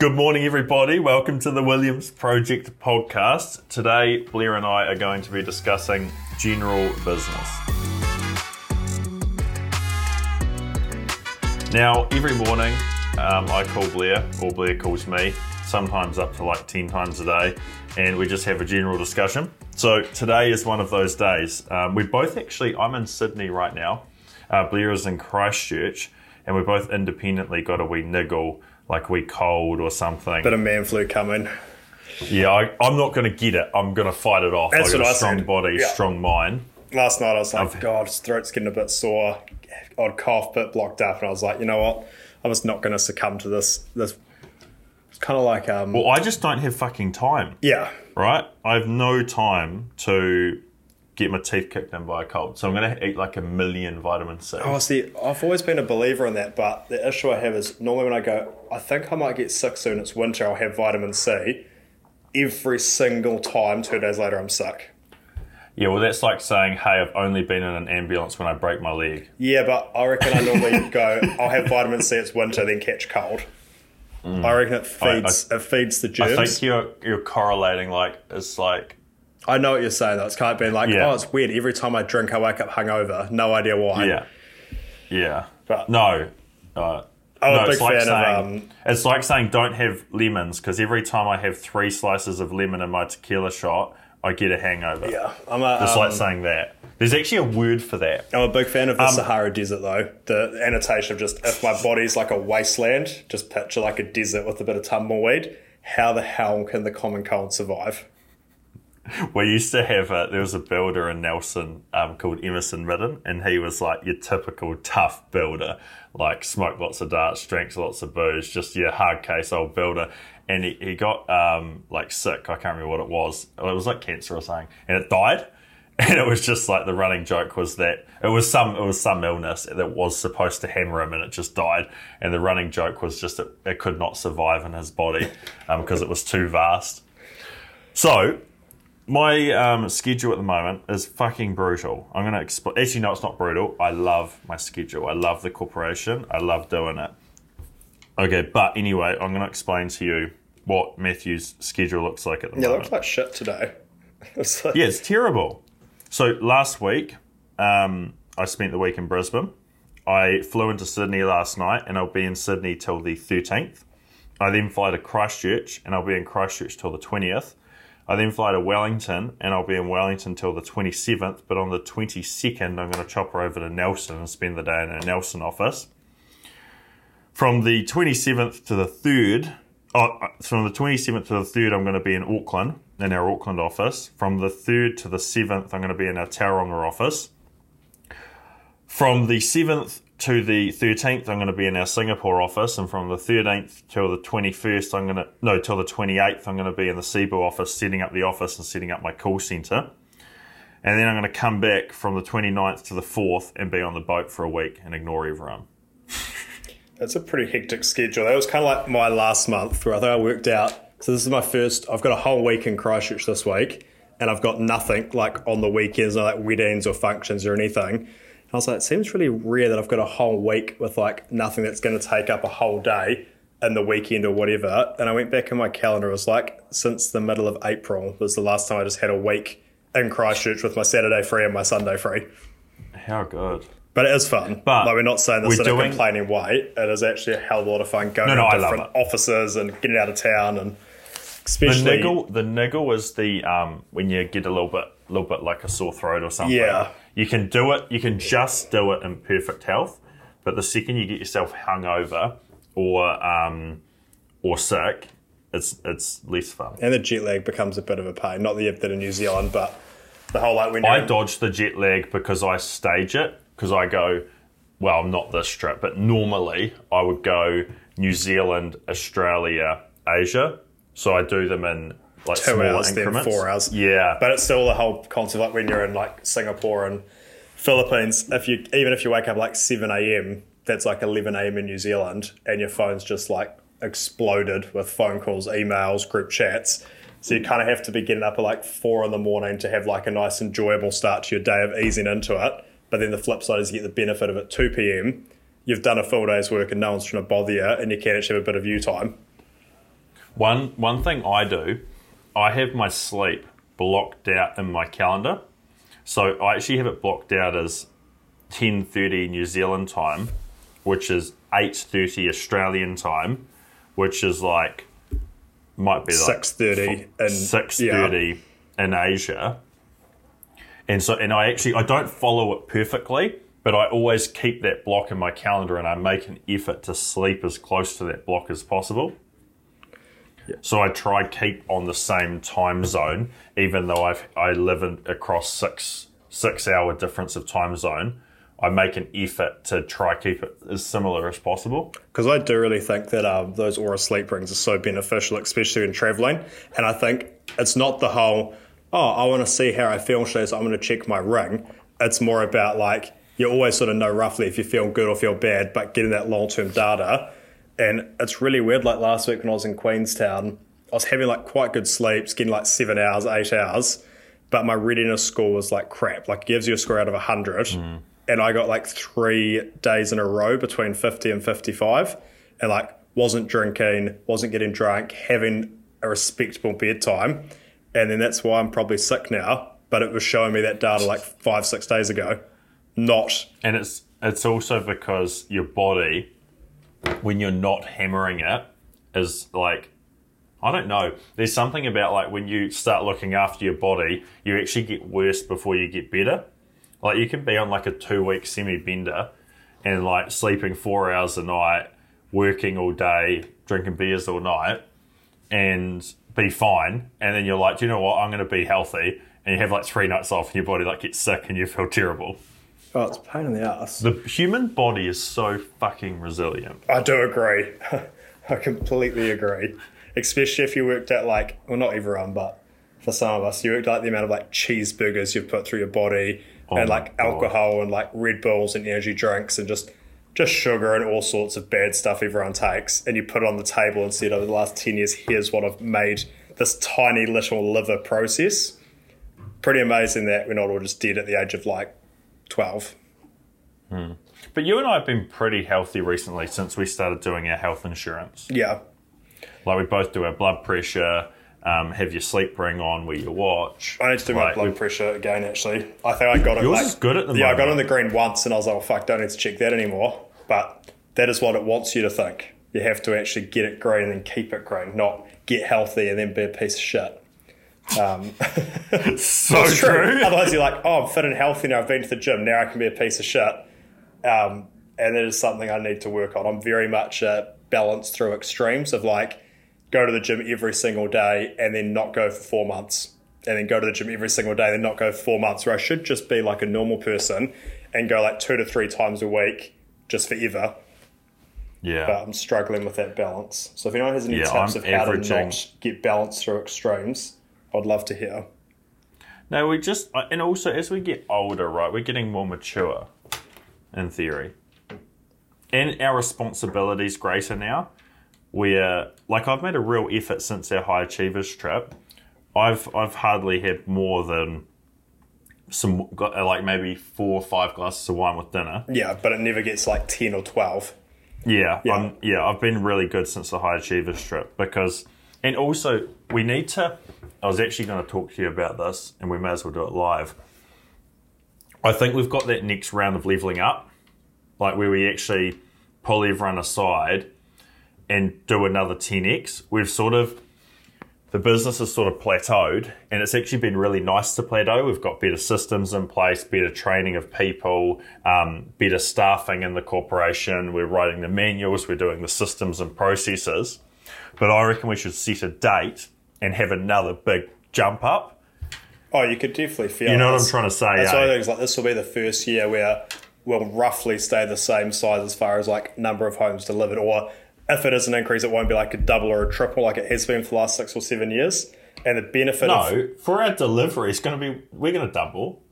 Good morning, everybody. Welcome to the Williams Project podcast. Today, Blair and I are going to be discussing general business. Now, every morning, um, I call Blair, or Blair calls me, sometimes up to like 10 times a day, and we just have a general discussion. So, today is one of those days. Um, we both actually, I'm in Sydney right now, uh, Blair is in Christchurch, and we both independently got a wee niggle like we cold or something. Bit of man flu coming. Yeah, I, I'm not going to get it. I'm going to fight it off. That's I got what a I strong said. body, Yeah. strong mind. Last night I was like, I've- God, his throat's getting a bit sore. Odd cough, bit blocked up, and I was like, you know what? I'm just not going to succumb to this. This it's kind of like, um, Well, I just don't have fucking time, yeah, right? I have no time to get my teeth kicked in by a cold. So I'm going to eat like a million vitamin C. Oh, see, I've always been a believer in that, but the issue I have is normally when I go, I think I might get sick soon. It's winter. I'll have vitamin C. Every single time, two days later, I'm sick. Yeah, well, that's like saying, hey, I've only been in an ambulance when I break my leg. Yeah, but I reckon I normally go, I'll have vitamin C. It's winter, then catch cold. I reckon it Mm. I- feeds it feeds the germs. I think you're you're correlating like it's like I know what you're saying though. It's kind of been like, Yeah. oh, it's weird. Every time I drink, I wake up hungover. No idea why. yeah, yeah. But- no, uh, I'm no, a big it's like fan saying of. Um, it's like saying don't have lemons because every time I have three slices of lemon in my tequila shot, I get a hangover. yeah, I'm a, It's um, like saying that. There's actually a word for that. I'm a big fan of Um, the Sahara Desert though. The annotation of just if my body's like a wasteland, just picture like a desert with a bit of tumbleweed. How the hell can the common cold survive? We used to have a, there was a builder in Nelson um, called Emerson Midden, and he was like your typical tough builder, like smoked lots of darts, drank lots of booze, just your hard case old builder. And he, he got um, like sick. I can't remember what it was. It was like cancer or something, and it died. And it was just like the running joke was that it was some it was some illness that was supposed to hammer him, and it just died. And the running joke was just it, it could not survive in his body because it was too vast. So my um, schedule at the moment is fucking brutal. I'm going to explain. Actually, no, it's not brutal. I love my schedule. I love the corporation. I love doing it. Okay, but anyway, I'm going to explain to you what Matthew's schedule looks like at the moment. Yeah, it looks like shit today. It's like- Yeah, it's terrible. So last week, um, I spent the week in Brisbane. I flew into Sydney last night, and I'll be in Sydney till the 13th. I then fly to Christchurch, and I'll be in Christchurch till the 20th. I then fly to Wellington, and I'll be in Wellington till the 27th. But on the 22nd, I'm going to chopper over to Nelson and spend the day in a Nelson office. From the 27th to the 3rd, oh, uh, from the 27th to the 3rd, I'm going to be in Auckland, in our Auckland office. From the 3rd to the 7th, I'm going to be in our Tauranga office. From the 7th to the 13th, I'm going to be in our Singapore office. And from the 13th till the 21st, I'm going to, no, till the 28th, I'm going to be in the Cebu office, setting up the office and setting up my call centre. And then I'm going to come back from the 29th to the 4th and be on the boat for a week and ignore everyone. That's a pretty hectic schedule. That was kind of like my last month where I think I worked out. So this is my first. I've got a whole week in Christchurch this week, and I've got nothing like on the weekends, like weddings or functions or anything. I was like, it seems really rare that I've got a whole week with like nothing that's going to take up a whole day in the weekend or whatever. And I went back in my calendar. It was like since the middle of April was the last time I just had a week in Christchurch with my Saturday free and my Sunday free. How good. But it is fun. But like we're not saying this in a complaining way. It is actually a hell of a lot of fun going No, no, to different offices and getting out of town and The niggle, the niggle is the um, when you get a little bit, little bit like a sore throat or something. Yeah. you can do it. You can just do it in perfect health, but the second you get yourself hungover or um, or sick, it's it's less fun. and the jet lag becomes a bit of a pain. Not that you have that in New Zealand, but the whole like when you're I in- dodge the jet lag because I stage it because I go, well, not this trip, but normally I would go New Zealand, Australia, Asia. So I do them in like two hours, then four hours. Yeah, But it's still the whole concept like when you're in like Singapore and Philippines, if you even if you wake up like seven AM, that's like eleven AM in New Zealand and your phone's just like exploded with phone calls, emails, group chats. So you kind of have to be getting up at like four in the morning to have like a nice enjoyable start to your day of easing into it. But then the flip side is you get the benefit of at two PM, you've done a full day's work and no one's trying to bother you and you can actually have a bit of you time. One one thing I do, I have my sleep blocked out in my calendar. So I actually have it blocked out as ten thirty New Zealand time, which is eight thirty Australian time, which is like might be like Six thirty and six yeah. in Asia. And so and I actually I don't follow it perfectly, but I always keep that block in my calendar and I make an effort to sleep as close to that block as possible. So I try keep on the same time zone, even though I I live in, across six six hour difference of time zone. I make an effort to try keep it as similar as possible. Because I do really think that um, those Oura sleep rings are so beneficial, especially in traveling. And I think it's not the whole, oh, I want to see how I feel today, so I'm going to check my ring. It's more about like, you always sort of know roughly if you feel good or feel bad, but getting that long term data. And it's really weird. Like last week when I was in Queenstown, I was having like quite good sleeps, getting like seven hours, eight hours, but my readiness score was like crap. Like it gives you a score out of 100. Mm. And I got like three days in a row between 50 and 55. And like wasn't drinking, wasn't getting drunk, having a respectable bedtime. And then that's why I'm probably sick now. But it was showing me that data like five, six days ago. Not And it's it's also because your body, when you're not hammering it, is like I don't know. There's something about like when you start looking after your body, you actually get worse before you get better. Like you can be on like a two week semi bender and like sleeping four hours a night, working all day, drinking beers all night, and be fine. And then you're like, Do you know what? I'm going to be healthy. And you have like three nights off, and your body like gets sick, and you feel terrible. Oh, it's a pain in the ass. The human body is so fucking resilient. I do agree. I completely agree. Especially if you worked at like, well, not everyone, but for some of us, you worked out the amount of like cheeseburgers you've put through your body, Oh and my like God. alcohol and like Red Bulls and energy drinks and just just sugar and all sorts of bad stuff everyone takes, and you put it on the table and said, over the last ten years, here's what I've made this tiny little liver process. Pretty amazing that we're not all just dead at the age of like twelve. But you and I have been pretty healthy recently since we started doing our health insurance. Yeah, Like we both do our blood pressure, um, have your sleep ring on where you watch. I need to do my blood pressure again. Actually, I think I got it. Yours like, is good at the yeah. I got moment. on the green once, and I was like, "Oh fuck, don't need to check that anymore." But that is what it wants you to think. You have to actually get it green and then keep it green, not get healthy and then be a piece of shit. Um, So it's true. Otherwise, you're like, "Oh, I'm fit and healthy now. I've been to the gym. Now I can be a piece of shit." Um, and that is something I need to work on. I'm very much uh, balanced through extremes of like go to the gym every single day and then not go for four months, and then go to the gym every single day and then not go for four months. Where I should just be like a normal person and go like two to three times a week just forever. Yeah. But I'm struggling with that balance. So if anyone has any Yeah, tips I'm of how to not get balance through extremes, I'd love to hear. No, we just, uh, and also as we get older, right, we're getting more mature, in theory. And our responsibilities greater now. We're, like, I've made a real effort since our High Achievers trip. I've, I've hardly had more than some, uh, like, maybe four or five glasses of wine with dinner. Yeah, but it never gets like ten or twelve. Yeah, Yeah. I'm, yeah, I've been really good since the High Achievers trip because, and also we need to. I was actually going to talk to you about this, and we may as well do it live. I think we've got that next round of leveling up, like where we actually pull everyone aside and do another 10x. We've sort of the business has sort of plateaued, and it's actually been really nice to plateau. We've got better systems in place, better training of people, um, better staffing in the corporation. We're writing the manuals, we're doing the systems and processes. But I reckon we should set a date and have another big jump up. Oh, you could definitely feel. You know what. I'm trying to say? That's eh? why I think like this will be the first year where we'll roughly stay the same size as far as like number of homes delivered, or if it is an increase, it won't be like a double or a triple like it has been for the last six or seven years. And the benefit of No, for our delivery, it's going to be we're going to double.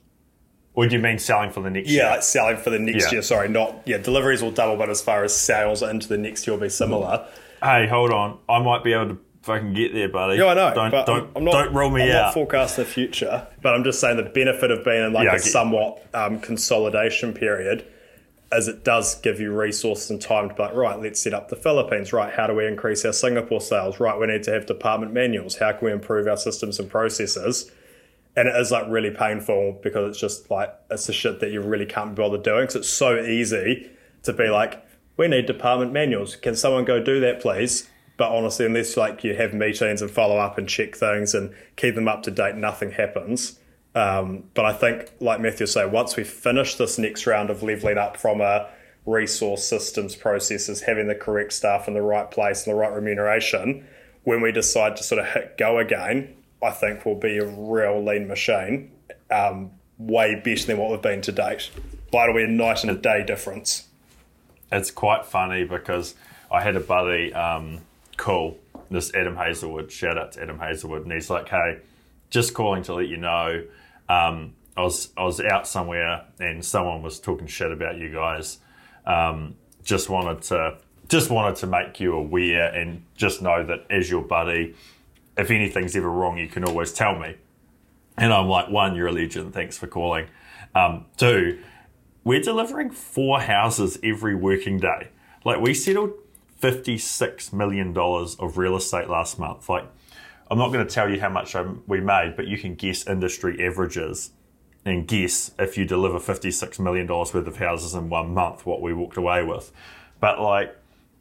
Or do you mean selling for the next yeah, year? like selling for the next Yeah. year. Sorry, not yeah, deliveries will double, but as far as sales into the next year will be similar. Hey, hold on. I might be able to fucking get there, buddy. Yeah, I know. Don't but don't I'm not, don't roll me I'm out. not forecasting the future, but I'm just saying the benefit of being in like Yeah, a somewhat um, consolidation period. as it does give you resources and time to be like, right, let's set up the Philippines. Right, how do we increase our Singapore sales? Right, we need to have department manuals. How can we improve our systems and processes? And it is like really painful because it's just like it's the shit that you really can't bother doing. Because it's so easy to be like, we need department manuals. Can someone go do that, please? But honestly, unless like you have meetings and follow up and check things and keep them up to date, nothing happens. Um, but I think, like Matthew said, once we finish this next round of leveling up from a resource systems processes, having the correct staff in the right place and the right remuneration, when we decide to sort of hit go again, I think we'll be a real lean machine, um, way better than what we've been to date. By the way, a night and a day difference. It's quite funny because I had a buddy, um, cool, this Adam Hazelwood, shout out to Adam Hazelwood, and he's like, hey, just calling to let you know um, I was I was out somewhere and someone was talking shit about you guys. Um, just wanted to just wanted to make you aware and just know that as your buddy, if anything's ever wrong, you can always tell me. And I'm like, one, you're a legend. Thanks for calling. Um, two, we're delivering four houses every working day. Like we settled $56 million of real estate last month. Like I'm not going to tell you how much we made, but you can guess industry averages and guess if you deliver $56 million worth of houses in one month, what we walked away with. But like,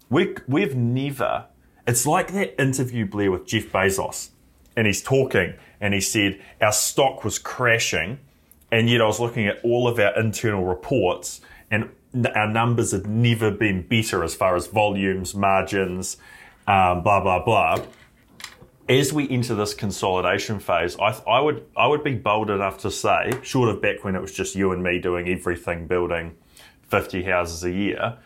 we, we've never, it's like that interview, Blair, with Jeff Bezos. And he's talking and he said, Our stock was crashing. And yet I was looking at all of our internal reports and our numbers had never been better as far as volumes, margins, um, blah, blah, blah. As we enter this consolidation phase, I, I, would I would be bold enough to say, short of back when it was just you and me doing everything, building 50 houses a year,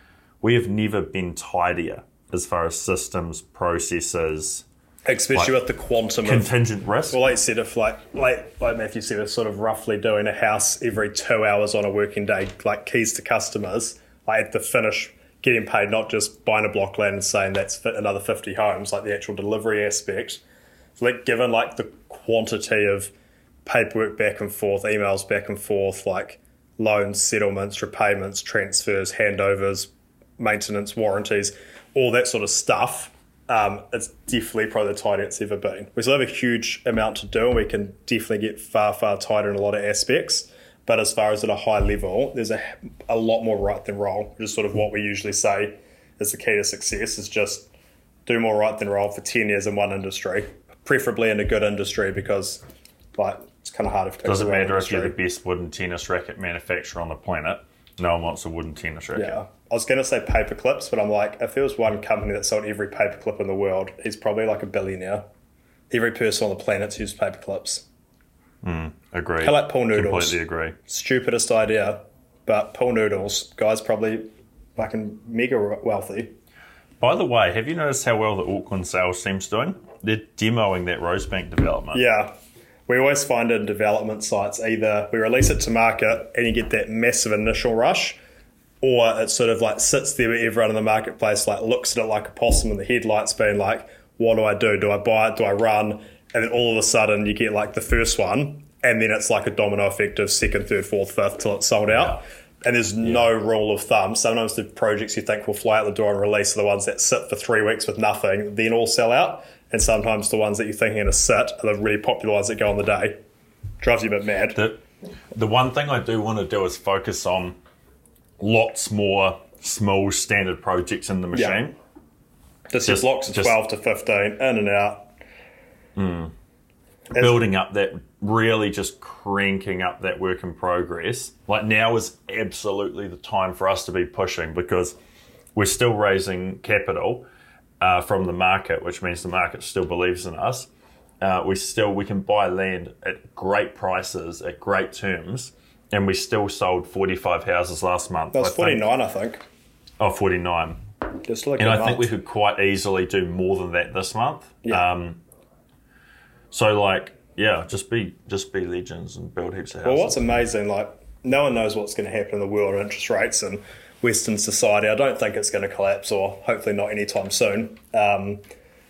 we have never been tidier as far as systems, processes, especially like with the quantum contingent of, risk. Well, like I said, if like like like Matthew said, we're sort of roughly doing a house every two hours on a working day, like keys to customers, like at the finish getting paid, not just buying a block land and saying that's another 50 homes, like the actual delivery aspect like given like the quantity of paperwork back and forth, emails back and forth, like loans, settlements, repayments, transfers, handovers, maintenance, warranties, all that sort of stuff. Um, it's definitely probably the tightest it's ever been. We still have a huge amount to do, and we can definitely get far, far tighter in a lot of aspects. But as far as at a high level, there's a, a lot more right than wrong, which is sort of what we usually say is the key to success is just do more right than wrong for 10 years in one industry preferably in a good industry because like it's kind of hard to. Doesn't matter if you're the best wooden tennis racket manufacturer on the planet. No one wants a wooden tennis racket. Yeah, I was going to say paper clips, but I'm like, if there was one company that sold every paper clip in the world, he's probably like a billionaire. Every person on the planet's used paper clips. Mm, agree. I like pool noodles. Completely agree. Stupidest idea, but pool noodles, guys probably fucking mega wealthy. By the way, have you noticed how well the Auckland sales team's doing? they're demoing that Rosebank development. Yeah. We always find in development sites either we release it to market and you get that massive initial rush, or it sort of like sits there where everyone in the marketplace like looks at it like a possum in the headlights, being like, "What do I do? Do I buy it? Do I run?" And then all of a sudden you get like the first one, and then it's like a domino effect of second, third, fourth, fifth till it's sold out. And there's yeah. no rule of thumb. Sometimes the projects you think will fly out the door and release are the ones that sit for three weeks with nothing, then all sell out and sometimes the ones that you think are going to sit are the really popular ones that go on the day. Drives you a bit mad. The, the one thing I do want to do is focus on lots more small standard projects in the machine. Yeah. Just, just blocks of just, 12 to 15, in and out. Mm. Building up that, really just cranking up that work in progress. Like now is absolutely the time for us to be pushing because we're still raising capital uh, from the market, which means the market still believes in us. Uh, we still we can buy land at great prices at great terms, and we still sold 45 houses last month. That was 49, I think. Oh, 49. Just like and I month. think we could quite easily do more than that this month. Yeah. Um, so like, yeah, just be just be legends and build heaps of houses. Well, what's amazing, like no one knows what's going to happen in the world of interest rates and Western society. I don't think it's going to collapse, or hopefully not anytime soon. Um,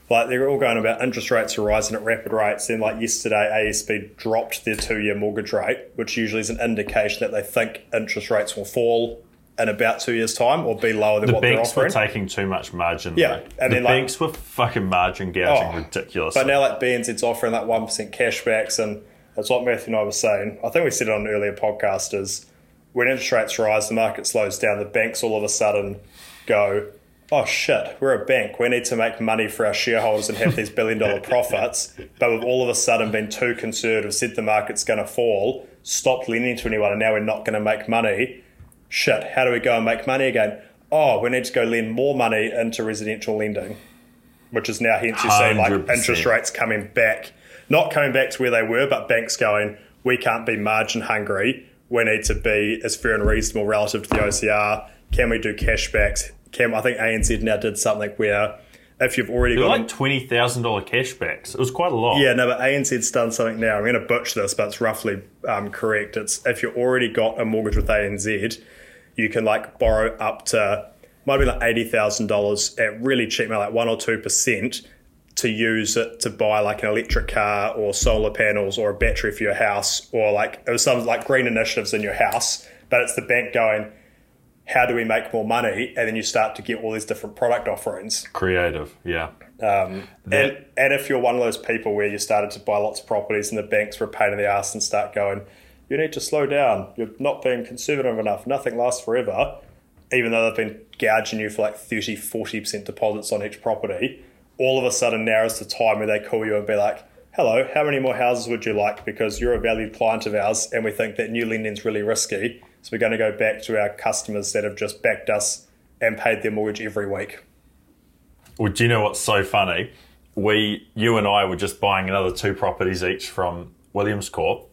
like they're all going about interest rates are rising at rapid rates. Then, like yesterday, ASB dropped their two-year mortgage rate, which usually is an indication that they think interest rates will fall in about two years' time or be lower than The what they're banks were taking too much margin. Yeah, though. and the then, like- banks were fucking margin gouging Oh, ridiculous. But now, like BNZ's offering like one percent cashbacks, and that's what Matthew and I were saying. I think we said it on an earlier podcast is when interest rates rise, the market slows down. The banks all of a sudden go, "Oh shit, we're a bank. We need to make money for our shareholders and have these billion dollar profits." But we've all of a sudden been too conservative, said the market's going to fall, stopped lending to anyone, and now we're not going to make money. Shit, how do we go and make money again? Oh, we need to go lend more money into residential lending which is now hence you see like interest rates coming back, not coming back to where they were, but banks going, we can't be margin hungry. We need to be as fair and reasonable relative to the OCR. Can we do cashbacks? Can I think ANZ now did something where if you've already They were got like twenty thousand dollar cashbacks. It was quite a lot. yeah, no, but ANZ's done something now. I'm going to butcher this, but it's roughly um, correct. It's if you already got a mortgage with ANZ, you can like borrow up to might be like eighty thousand dollars at really cheap, like one or two percent, to use it to buy like an electric car or solar panels or a battery for your house or like it was some like green initiatives in your house. But it's the bank going, how do we make more money? And then you start to get all these different product offerings. Creative, yeah. Um, and, and if you're one of those people where you started to buy lots of properties and the banks were a pain in the ass and start going, you need to slow down. You're not being conservative enough. Nothing lasts forever. Even though they've been gouging you for like 30, 40% deposits on each property, all of a sudden now is the time where they call you and be like, hello, how many more houses would you like? Because you're a valued client of ours and we think that new lending's really risky. So we're going to go back to our customers that have just backed us and paid their mortgage every week. Well, do you know what's so funny? We, you and I, were just buying another two properties each from Williams Corp,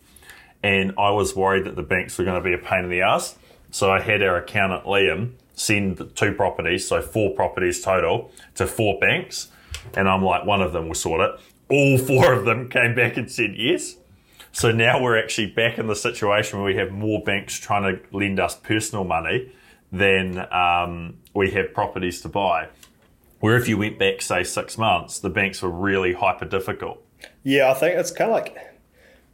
and I was worried that the banks were going to be a pain in the ass. So I had our accountant Liam send two properties, so four properties total, to four banks, and I'm like, one of them will sort it. All four of them came back and said yes. So now we're actually back in the situation where we have more banks trying to lend us personal money than um, we have properties to buy. Where if you went back, say, six months, the banks were really hyper difficult. Yeah, I think it's kind of like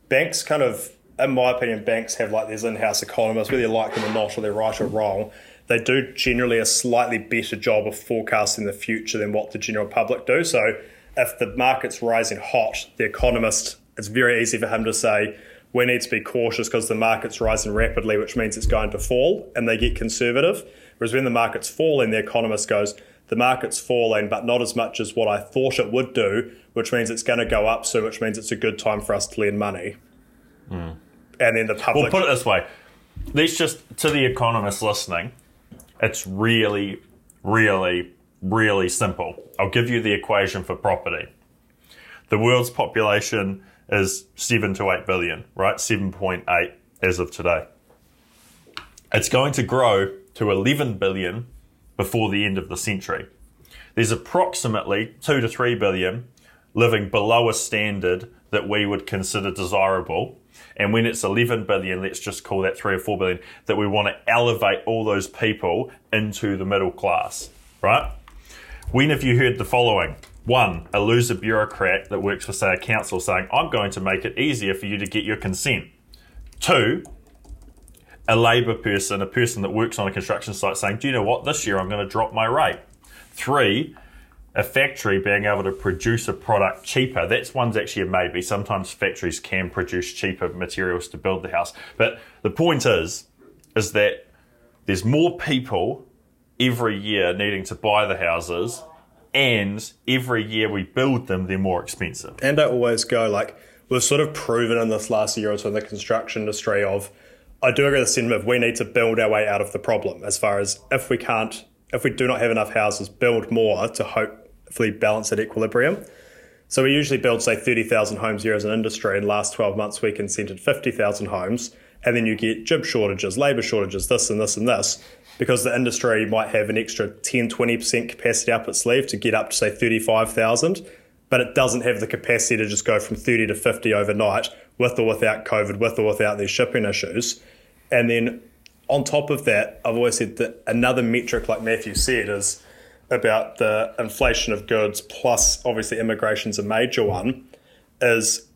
banks kind of, in my opinion, banks have like these in-house economists, whether you like them or not, or they're right or wrong. They do generally a slightly better job of forecasting the future than what the general public do. So if the market's rising hot, the economist, it's very easy for him to say, we need to be cautious because the market's rising rapidly, which means it's going to fall, and they get conservative. Whereas when the market's falling, the economist goes, the market's falling, but not as much as what I thought it would do, which means it's going to go up soon, which means it's a good time for us to lend money. Hmm. And then the public. Well, put it this way let's just, to the economists listening, it's really, really, really simple. I'll give you the equation for property. The world's population is 7 to 8 billion, right? 7.8 as of today. It's going to grow to 11 billion before the end of the century. There's approximately 2 to 3 billion living below a standard that we would consider desirable. And when it's 11 billion, let's just call that 3 or 4 billion, that we want to elevate all those people into the middle class, right? When have you heard the following? One, a loser bureaucrat that works for, say, a council saying, I'm going to make it easier for you to get your consent. Two, a labour person, a person that works on a construction site saying, Do you know what? This year I'm going to drop my rate. Three, a factory being able to produce a product cheaper. That's one's actually a maybe. Sometimes factories can produce cheaper materials to build the house. But the point is, is that there's more people every year needing to buy the houses, and every year we build them, they're more expensive. and I always go like we've sort of proven in this last year or so in the construction industry of I do agree with the sentiment of we need to build our way out of the problem as far as if we can't if we do not have enough houses, build more to hopefully balance at equilibrium. So we usually build say thirty thousand homes here as an industry. In the last twelve months we consented fifty thousand homes, and then you get job shortages, labour shortages, this and this and this. Because the industry might have an extra 10 20% capacity up its sleeve to get up to say 35,000, but it doesn't have the capacity to just go from 30 to 50 overnight with or without COVID, with or without these shipping issues. And then on top of that, I've always said that another metric, like Matthew said, is about the inflation of goods, plus obviously immigration's a major one, is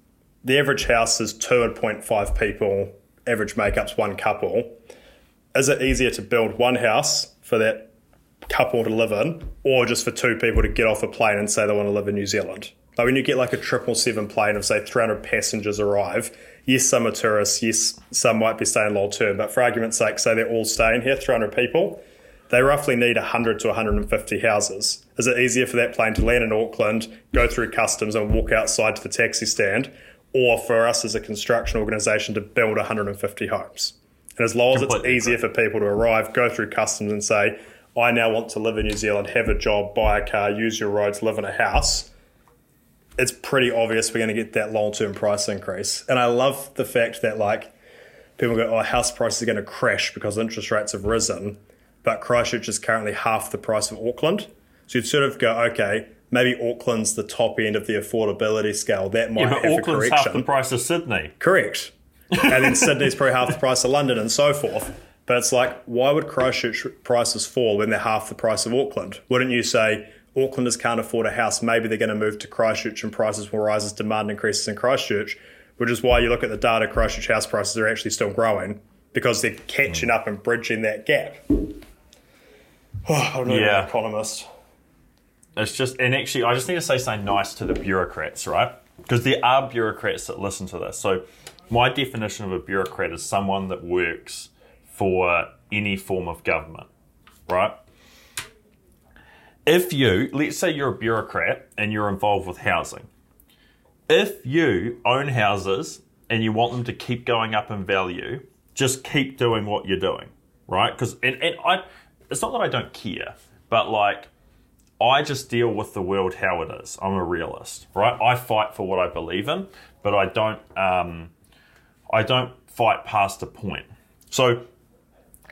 the average house is two and point five people, average makeup's one couple. is it easier to build one house for that couple to live in, or just for two people to get off a plane and say they want to live in New Zealand? Like when you get like a triple seven plane of say 300 passengers arrive, yes, some are tourists, yes, some might be staying long term, but for argument's sake, say they're all staying here, 300 people, they roughly need 100 to 150 houses. Is it easier for that plane to land in Auckland, go through customs, and walk outside to the taxi stand, or for us as a construction organisation to build 150 homes? And as long as it's easier for people to arrive, go through customs, and say, I now want to live in New Zealand, have a job, buy a car, use your roads, live in a house, it's pretty obvious we're going to get that long term price increase. And I love the fact that, like, people go, oh, house prices are going to crash because interest rates have risen, but Christchurch is currently half the price of Auckland. So you'd sort of go, okay, maybe Auckland's the top end of the affordability scale. That might Yeah, but have a Auckland's half the price of Sydney. Correct. and then Sydney's probably half the price of London and so forth. But it's like, why would Christchurch prices fall when they're half the price of Auckland? Wouldn't you say Aucklanders can't afford a house? Maybe they're going to move to Christchurch and prices will rise as demand increases in Christchurch, which is why you look at the data, Christchurch house prices are actually still growing because they're catching mm. up and bridging that gap. Oh, I'm not Yeah. an economist. It's just, and actually, I just need to say something nice to the bureaucrats, right? Because there are bureaucrats that listen to this. So, my definition of a bureaucrat is someone that works for any form of government, right? If you, let's say you're a bureaucrat and you're involved with housing, if you own houses and you want them to keep going up in value, just keep doing what you're doing, right? Because and, and I, it's not that I don't care, but like I just deal with the world how it is. I'm a realist, right? I fight for what I believe in, but I don't, um, I don't fight past a point. So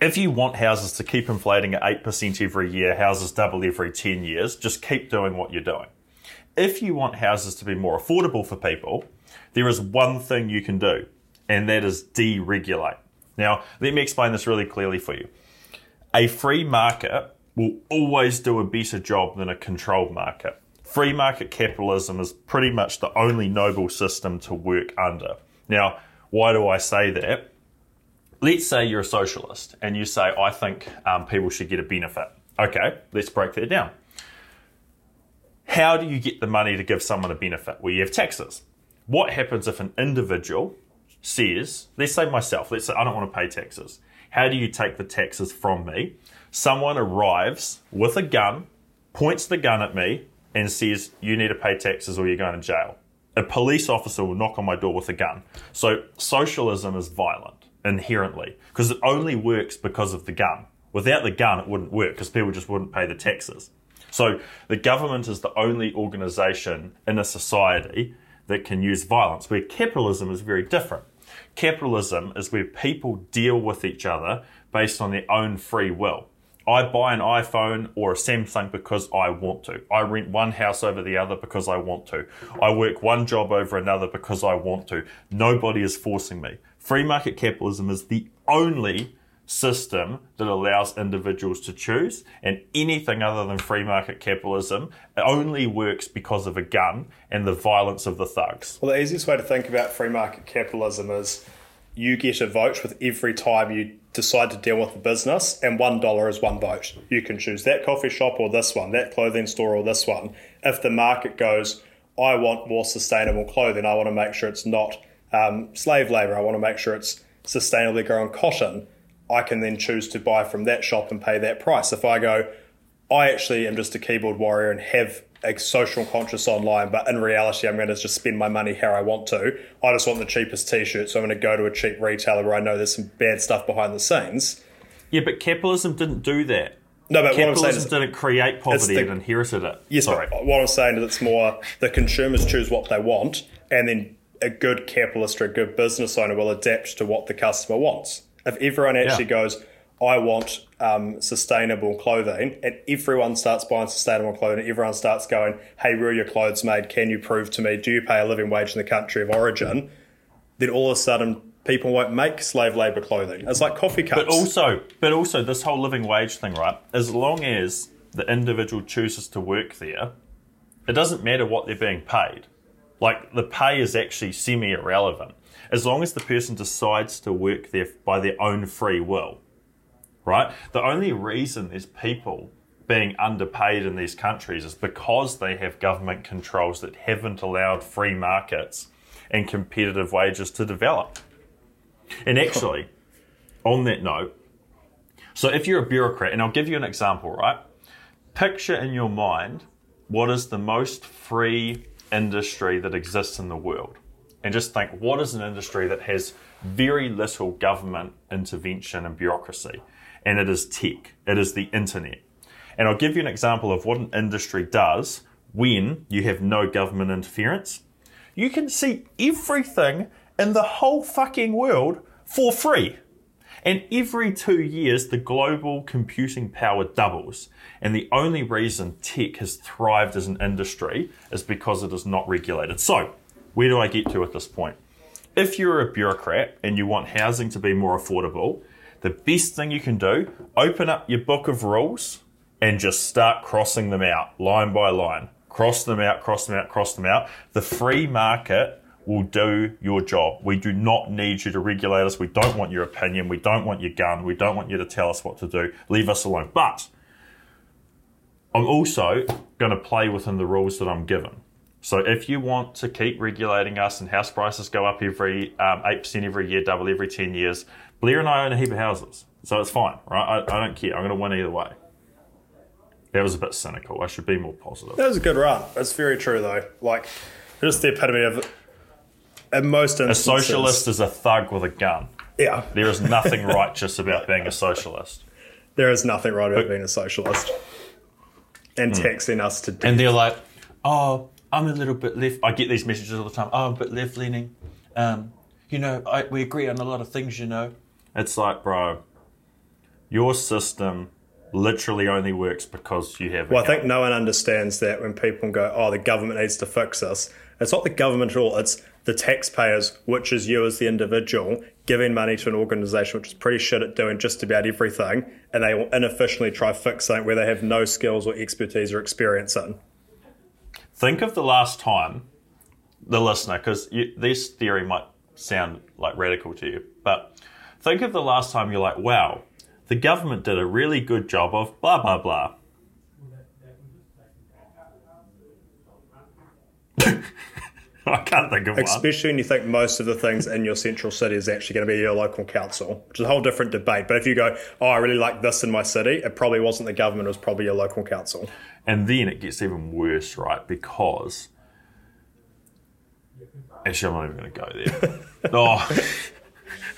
if you want houses to keep inflating at 8% every year, houses double every 10 years, just keep doing what you're doing. If you want houses to be more affordable for people, there is one thing you can do, and that is deregulate. Now, let me explain this really clearly for you. A free market will always do a better job than a controlled market. Free market capitalism is pretty much the only noble system to work under. Now, why do I say that? let's say you're a socialist and you say, I think um, people should get a benefit. Okay, let's break that down. How do you get the money to give someone a benefit? Well, you have taxes. What happens if an individual says, let's say myself, let's say I don't want to pay taxes. How do you take the taxes from me? Someone arrives with a gun, points the gun at me, and says, You need to pay taxes or you're going to jail. A police officer will knock on my door with a gun. So socialism is violent inherently because it only works because of the gun. Without the gun, it wouldn't work because people just wouldn't pay the taxes. So the government is the only organization in a society that can use violence, where capitalism is very different. Capitalism is where people deal with each other based on their own free will. I buy an iPhone or a Samsung because I want to. I rent one house over the other because I want to. I work one job over another because I want to. Nobody is forcing me. Free market capitalism is the only system that allows individuals to choose, and anything other than free market capitalism only works because of a gun and the violence of the thugs. Well, the easiest way to think about free market capitalism is you get a vote with every time you decide to deal with the business, and one dollar is one vote. You can choose that coffee shop or this one, that clothing store or this one. If the market goes, I want more sustainable clothing, I want to make sure it's not um, slave labor, I want to make sure it's sustainably grown cotton, I can then choose to buy from that shop and pay that price. If I go, I actually am just a keyboard warrior and have a social conscious online, but in reality, I'm going to just spend my money how I want to. I just want the cheapest t shirt, so I'm going to go to a cheap retailer where I know there's some bad stuff behind the scenes. Yeah, but capitalism didn't do that. No, but what I'm saying Capitalism is, didn't create poverty, the- it inherited it. yes, Sorry. but what I'm saying is it's more the consumers choose what they want, and then a good capitalist or a good business owner will adapt to what the customer wants. If everyone actually Yeah. goes, I want um, sustainable clothing, and everyone starts buying sustainable clothing, everyone starts going, hey, where are your clothes made? Can you prove to me, do you pay a living wage in the country of origin? Then all of a sudden, people won't make slave labor clothing. It's like coffee cups. But also, but also, this whole living wage thing, right? As long as the individual chooses to work there, it doesn't matter what they're being paid. Like the pay is actually semi irrelevant. As long as the person decides to work there by their own free will, right? The only reason there's people being underpaid in these countries is because they have government controls that haven't allowed free markets and competitive wages to develop. And actually, on that note, so if you're a bureaucrat, and I'll give you an example, right? Picture in your mind what is the most free industry that exists in the world. And just think what is an industry that has very little government intervention and bureaucracy? And it is tech, it is the internet. And I'll give you an example of what an industry does when you have no government interference. You can see everything in the whole fucking world for free. And every two years, the global computing power doubles. And the only reason tech has thrived as an industry is because it is not regulated. So, where do I get to at this point? If you're a bureaucrat and you want housing to be more affordable, the best thing you can do, open up your book of rules and just start crossing them out line by line. Cross them out, cross them out, cross them out. The free market will do your job. We do not need you to regulate us. We don't want your opinion. We don't want your gun. We don't want you to tell us what to do. Leave us alone. But I'm also going to play within the rules that I'm given. So if you want to keep regulating us and house prices go up every um, 8% every year, double every 10 years, Blair and I own a heap of houses. So it's fine, right? I, I don't care. I'm going to win either way. That was a bit cynical. I should be more positive. That was a good run. That's very true, though. Like, just the epitome of, in most A socialist is a thug with a gun. Yeah, There is nothing righteous about being a socialist. there is nothing right about being a socialist and taxing us to death. And they're like, oh, I'm a little bit left. I get these messages all the time. Oh, I'm a bit left leaning. Um, you know, I, we agree on a lot of things, you know. It's like, bro, your system literally only works because you have Well, I think no one understands that when people go, oh, the government needs to fix this. It's not the government at all. It's the taxpayers, which is you as the individual, giving money to an organisation which is pretty shit at doing just about everything, and they will inefficiently try fix something where they have no skills or expertise or experience in. Think of the last time, the listener, because this theory might sound like radical to you, but think of the last time you're like, wow, the government did a really good job of blah, blah, blah. I can't think of one. Especially when you think most of the things in your central city is actually going to be your local council, which is a whole different debate. But if you go, oh, I really like this in my city, it probably wasn't the government, it was probably your local council. And then it gets even worse, right? Because actually, I'm not even going to go there. oh,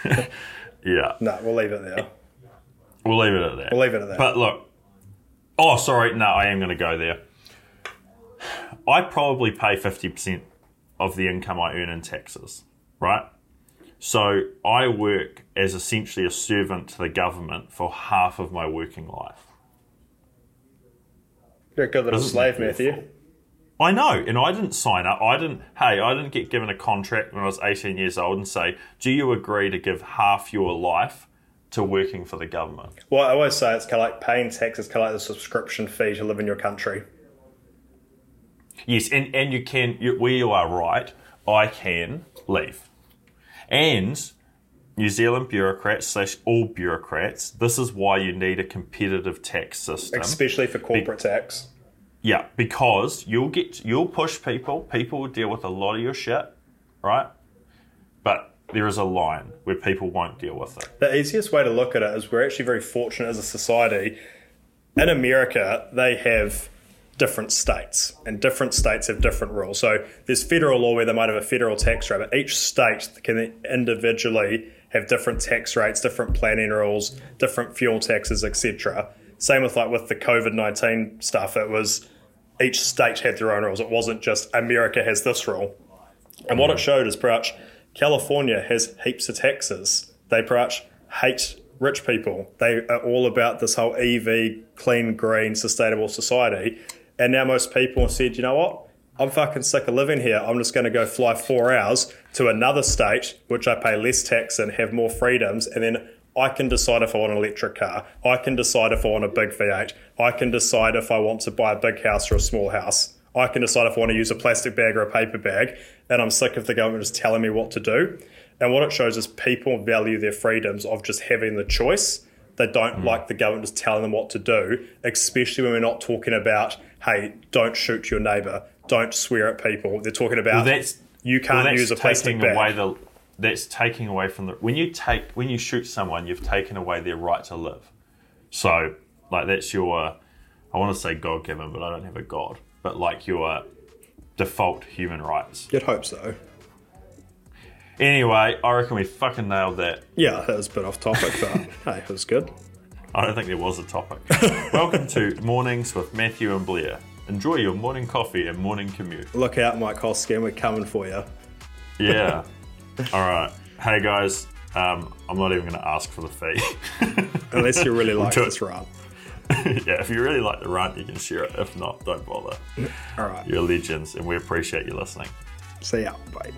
yeah, No, we'll leave it there. we'll leave it at that. We'll leave it at that. But look, oh, sorry, no, I am going to go there. I probably pay 50% of the income I earn in taxes, right? So I work as essentially a servant to the government for half of my working life. You're a good little slave. Matthew. I know, and I didn't sign up. I didn't. Hey, I didn't get given a contract when I was 18 years old and say, "Do you agree to give half your life to working for the government?" Well, I always say it's kind of like paying taxes, kind of like the subscription fee to live in your country. Yes, and and you can. You, where you are right, I can leave, and New Zealand bureaucrats slash all bureaucrats. This is why you need a competitive tax system. especially for corporate tax. Yeah, because you'll get you'll push people. People will deal with a lot of your shit, right? But there is a line where people won't deal with it. The easiest way to look at it is we're actually very fortunate as a society. In America, they have different states, and different states have different rules. So there's federal law where they might have a federal tax rate, but each state can individually have different tax rates, different planning rules, different fuel taxes, etc. Same with like with the COVID nineteen stuff. It was each state had their own rules. It wasn't just America has this rule. And what it showed is pretty much California has heaps of taxes. They pretty much hate rich people. They are all about this whole EV, clean, green, sustainable society. And now most people said, you know what? I'm fucking sick of living here. I'm just going to go fly four hours to another state, which I pay less tax and have more freedoms. And then I can decide if I want an electric car. I can decide if I want a big V8. I can decide if I want to buy a big house or a small house. I can decide if I want to use a plastic bag or a paper bag, and I'm sick of the government just telling me what to do. And what it shows is people value their freedoms of just having the choice They don't hmm. like the government just telling them what to do, especially when we're not talking about, hey, don't shoot your neighbour, don't swear at people. They're talking about Well, that's you can't well, that's use a plastic taking bag. away the. That's taking away from the when you take when you shoot someone, you've taken away their right to live. So, like that's your, I want to say God given, but I don't have a God. But like your default human rights. You'd hope so. Anyway, I reckon we fucking nailed that. Yeah, that was a bit off topic, but hey, it was good. I don't think there was a topic. Welcome to Mornings with Matthew and Blair. Enjoy your morning coffee and morning commute. Look out, Mike Hosking, we're coming for you. Yeah. All right. Hey guys, um, I'm not even going to ask for the fee. Unless you really like this run. yeah, if you really like the rant, you can share it. If not, don't bother. All right. You're legends, and we appreciate you listening. See ya. Bye.